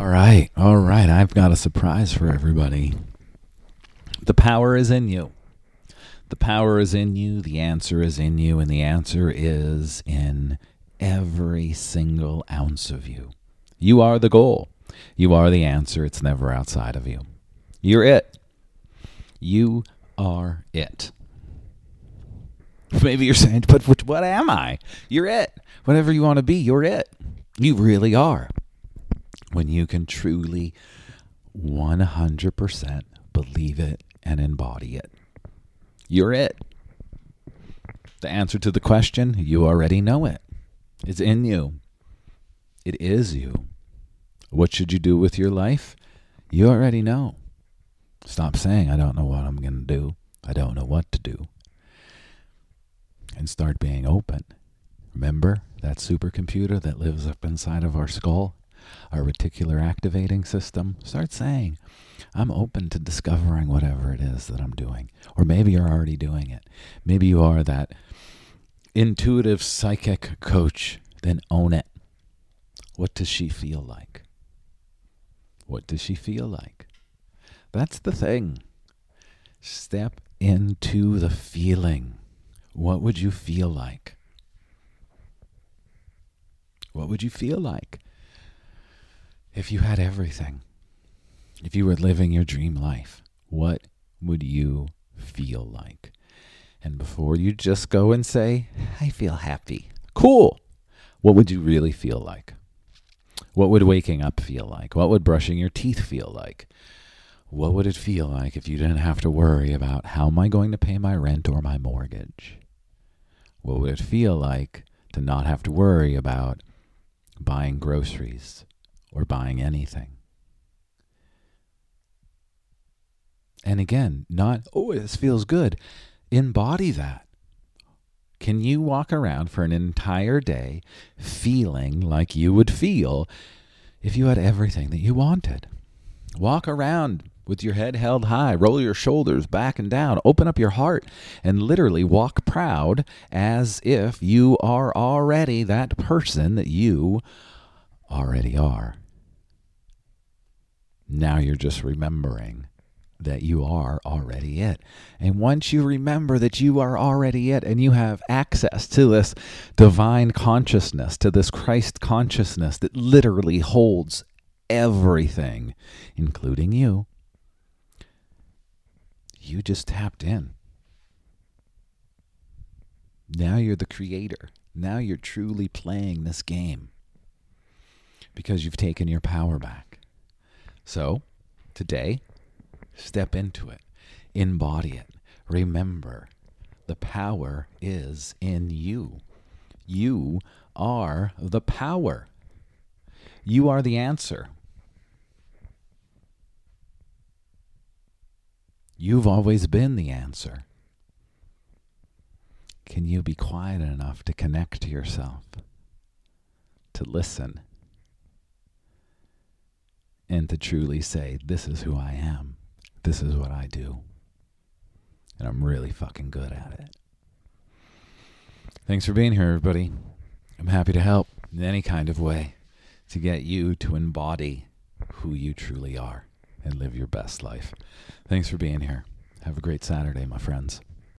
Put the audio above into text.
All right, all right. I've got a surprise for everybody. The power is in you. The power is in you. The answer is in you. And the answer is in every single ounce of you. You are the goal. You are the answer. It's never outside of you. You're it. You are it. Maybe you're saying, but what am I? You're it. Whatever you want to be, you're it. You really are. When you can truly 100% believe it and embody it, you're it. The answer to the question, you already know it. It's in you. It is you. What should you do with your life? You already know. Stop saying, I don't know what I'm going to do. I don't know what to do. And start being open. Remember that supercomputer that lives up inside of our skull? Our reticular activating system? Start saying, I'm open to discovering whatever it is that I'm doing. Or maybe you're already doing it. Maybe you are that intuitive psychic coach, then own it. What does she feel like? What does she feel like? That's the thing. Step into the feeling. What would you feel like? What would you feel like if you had everything? If you were living your dream life, what would you feel like? And before you just go and say, I feel happy, cool, what would you really feel like? What would waking up feel like? What would brushing your teeth feel like? What would it feel like if you didn't have to worry about how am I going to pay my rent or my mortgage? What would it feel like to not have to worry about buying groceries or buying anything? And again, not, oh, this feels good. Embody that. Can you walk around for an entire day feeling like you would feel if you had everything that you wanted? Walk around with your head held high, roll your shoulders back and down, open up your heart, and literally walk proud as if you are already that person that you already are. Now you're just remembering that you are already it. And once you remember that you are already it and you have access to this divine consciousness, to this Christ consciousness that literally holds everything, including you, you just tapped in. Now you're the creator. Now you're truly playing this game because you've taken your power back. So, today, Step into it, embody it. Remember, the power is in you. You are the power. You are the answer. You've always been the answer. Can you be quiet enough to connect to yourself, to listen, and to truly say, This is who I am? This is what I do. And I'm really fucking good at it. Thanks for being here, everybody. I'm happy to help in any kind of way to get you to embody who you truly are and live your best life. Thanks for being here. Have a great Saturday, my friends.